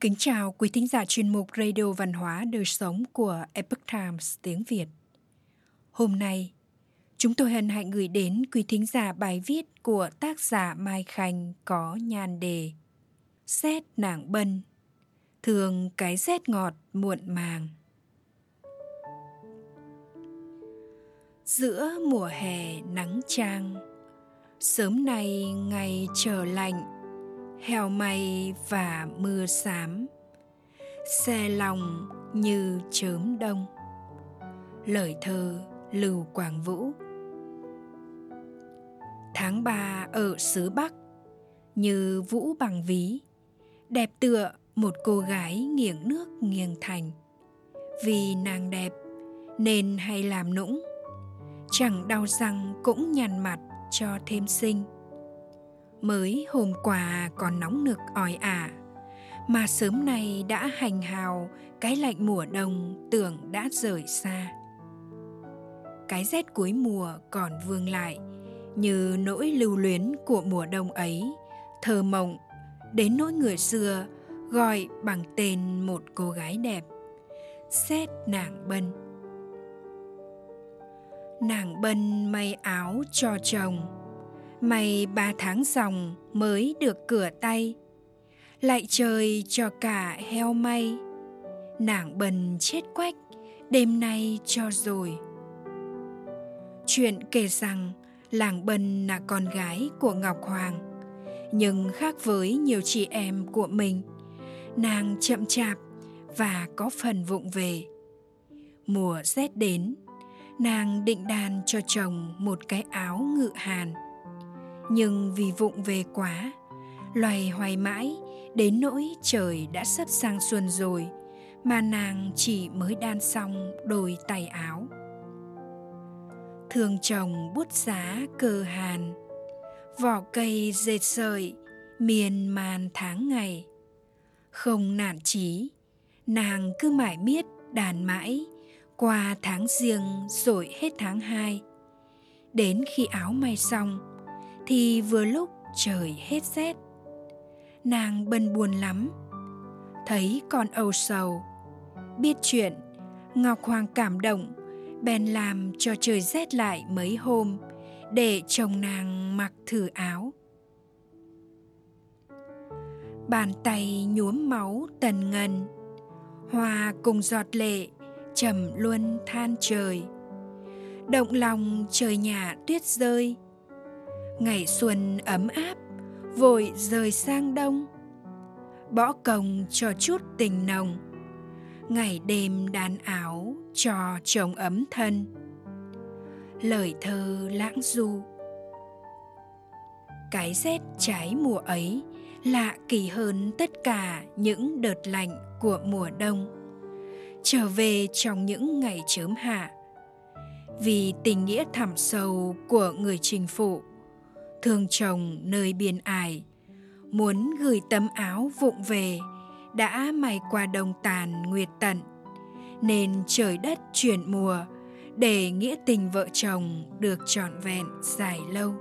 Kính chào quý thính giả chuyên mục Radio Văn hóa Đời Sống của Epoch Times tiếng Việt. Hôm nay, chúng tôi hân hạnh gửi đến quý thính giả bài viết của tác giả Mai Khanh có nhan đề Xét nàng bân, thường cái rét ngọt muộn màng. Giữa mùa hè nắng trang, sớm nay ngày trở lạnh, heo may và mưa xám, xe lòng như chớm đông. Lời thơ lưu quảng vũ. Tháng ba ở xứ bắc, như vũ bằng ví, đẹp tựa một cô gái nghiêng nước nghiêng thành. Vì nàng đẹp nên hay làm nũng, chẳng đau răng cũng nhằn mặt cho thêm xinh mới hôm qua còn nóng nực ỏi ả. Mà sớm nay đã hành hào, cái lạnh mùa đông tưởng đã rời xa. Cái rét cuối mùa còn vương lại, như nỗi lưu luyến của mùa đông ấy, thơ mộng, đến nỗi người xưa gọi bằng tên một cô gái đẹp, xét nàng bân. Nàng bân may áo cho chồng May ba tháng dòng mới được cửa tay. Lại trời cho cả heo may. Nàng bần chết quách, Đêm nay cho rồi. Chuyện kể rằng Làng Bân là con gái của Ngọc Hoàng, Nhưng khác với nhiều chị em của mình, Nàng chậm chạp và có phần vụng về. Mùa rét đến, Nàng định đàn cho chồng một cái áo ngự hàn nhưng vì vụng về quá loài hoài mãi, đến nỗi trời đã sắp sang xuân rồi, mà nàng chỉ mới đan xong đôi tay áo. Thường chồng bút giá cơ hàn, vỏ cây dệt sợi, miền màn tháng ngày. Không nản chí, nàng cứ mãi miết đàn mãi, qua tháng riêng rồi hết tháng hai. Đến khi áo may xong thì vừa lúc trời hết rét. Nàng bần buồn lắm. Thấy con âu sầu. Biết chuyện, ngọc hoàng cảm động, bèn làm cho trời rét lại mấy hôm, để chồng nàng mặc thử áo. Bàn tay nhuốm máu tần ngân hòa cùng giọt lệ trầm luân than trời. Động lòng trời nhà tuyết rơi ngày xuân ấm áp, vội rời sang đông. Bỏ công cho chút tình nồng, ngày đêm đàn áo cho chồng ấm thân. Lời thơ lãng du. Cái rét trái mùa ấy lạ kỳ hơn tất cả những đợt lạnh của mùa đông. Trở về trong những ngày chớm hạ, vì tình nghĩa thẳm sâu của người trình phụ thương chồng nơi biên ải. Muốn gửi tấm áo vụng về, đã may qua đồng tàn nguyệt tận. Nên trời đất chuyển mùa, để nghĩa tình vợ chồng được trọn vẹn dài lâu.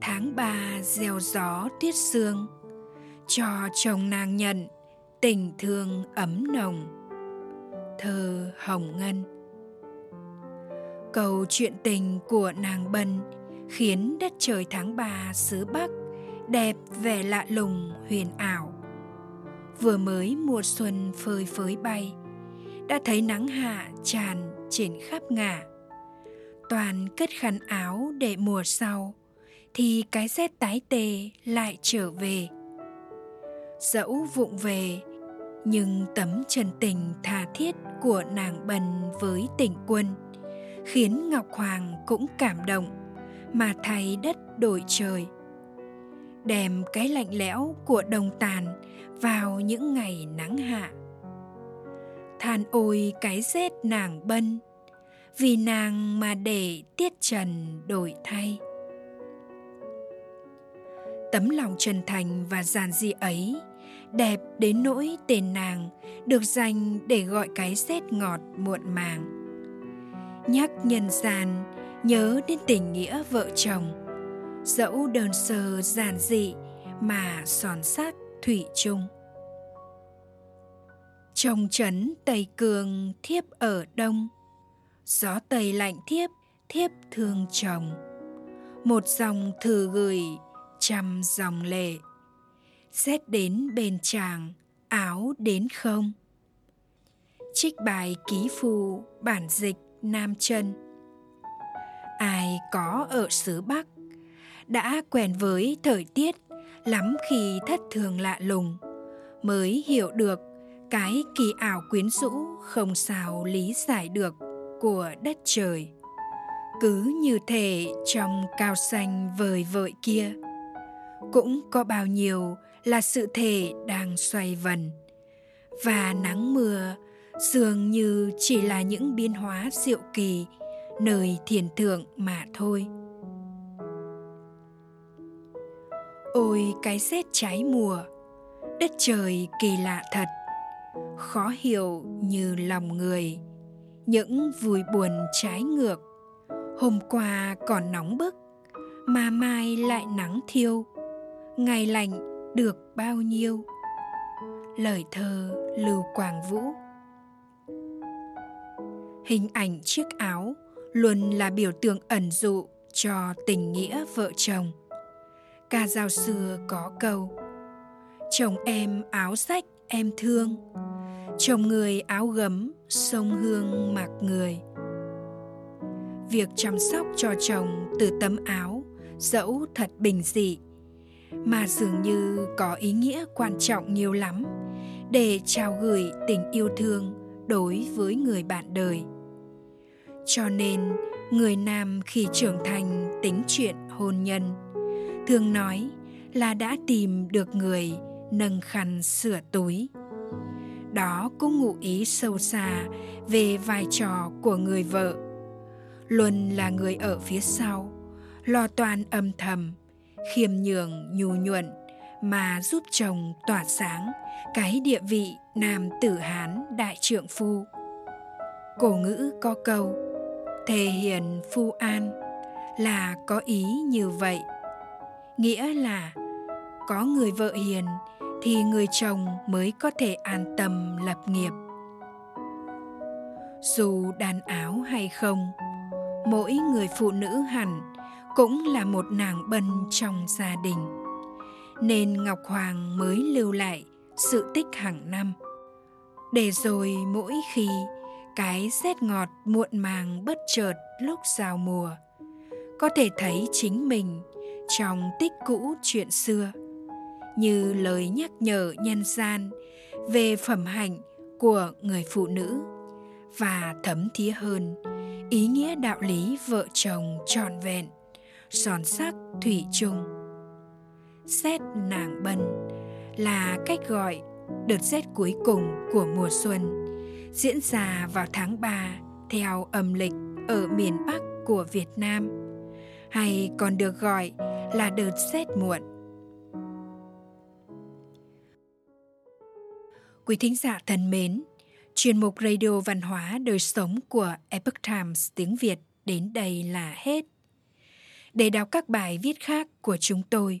Tháng ba gieo gió tiết sương, cho chồng nàng nhận tình thương ấm nồng. Thơ hồng ngân Câu chuyện tình của nàng bần khiến đất trời tháng ba xứ Bắc đẹp vẻ lạ lùng huyền ảo. Vừa mới mùa xuân phơi phới bay, đã thấy nắng hạ tràn trên khắp ngả. Toàn cất khăn áo để mùa sau, thì cái rét tái tê lại trở về. Dẫu vụng về, nhưng tấm chân tình tha thiết của nàng bần với tỉnh quân – khiến Ngọc Hoàng cũng cảm động mà thay đất đổi trời. Đem cái lạnh lẽo của đồng tàn vào những ngày nắng hạ. Than ôi cái rét nàng bân, vì nàng mà để tiết trần đổi thay. Tấm lòng chân thành và giản dị ấy đẹp đến nỗi tên nàng được dành để gọi cái rét ngọt muộn màng nhắc nhân gian, nhớ đến tình nghĩa vợ chồng. Dẫu đơn sơ giản dị mà sòn sát thủy chung. Trong trấn tây cường thiếp ở đông, gió tây lạnh thiếp thiếp thương chồng. Một dòng thư gửi trăm dòng lệ, xét đến bên chàng áo đến không. Trích bài ký phù bản dịch nam chân ai có ở xứ bắc đã quen với thời tiết lắm khi thất thường lạ lùng, mới hiểu được cái kỳ ảo quyến rũ không sao lý giải được của đất trời. Cứ như thể trong cao xanh vời vợi kia, cũng có bao nhiêu là sự thể đang xoay vần và nắng mưa dường như chỉ là những biến hóa diệu kỳ, nơi thiền thượng mà thôi. Ôi cái rét trái mùa, đất trời kỳ lạ thật, khó hiểu như lòng người. Những vui buồn trái ngược, hôm qua còn nóng bức, mà mai lại nắng thiêu. Ngày lạnh được bao nhiêu? Lời thơ lưu quảng vũ hình ảnh chiếc áo luôn là biểu tượng ẩn dụ cho tình nghĩa vợ chồng. Ca dao xưa có câu, chồng em áo rách em thương, chồng người áo gấm sông hương mặc người. Việc chăm sóc cho chồng từ tấm áo dẫu thật bình dị mà dường như có ý nghĩa quan trọng nhiều lắm để trao gửi tình yêu thương đối với người bạn đời. Cho nên, người nam khi trưởng thành tính chuyện hôn nhân, thường nói là đã tìm được người nâng khăn sửa túi. Đó cũng ngụ ý sâu xa về vai trò của người vợ. Luôn là người ở phía sau, lo toan âm thầm, khiêm nhường, nhu nhuận mà giúp chồng tỏa sáng cái địa vị nam tử hán đại trượng phu. Cổ ngữ có câu thể hiện phu an là có ý như vậy. Nghĩa là có người vợ hiền thì người chồng mới có thể an tâm lập nghiệp. Dù đàn áo hay không, mỗi người phụ nữ hẳn cũng là một nàng bân trong gia đình nên ngọc hoàng mới lưu lại sự tích hàng năm. Để rồi mỗi khi cái rét ngọt muộn màng bất chợt lúc giao mùa, có thể thấy chính mình trong tích cũ chuyện xưa, như lời nhắc nhở nhân gian về phẩm hạnh của người phụ nữ và thấm thía hơn ý nghĩa đạo lý vợ chồng trọn vẹn, son sắc thủy chung xét nàng bân là cách gọi đợt rét cuối cùng của mùa xuân diễn ra vào tháng 3 theo âm lịch ở miền Bắc của Việt Nam hay còn được gọi là đợt rét muộn. Quý thính giả thân mến, chuyên mục Radio Văn hóa Đời Sống của Epoch Times tiếng Việt đến đây là hết. Để đọc các bài viết khác của chúng tôi,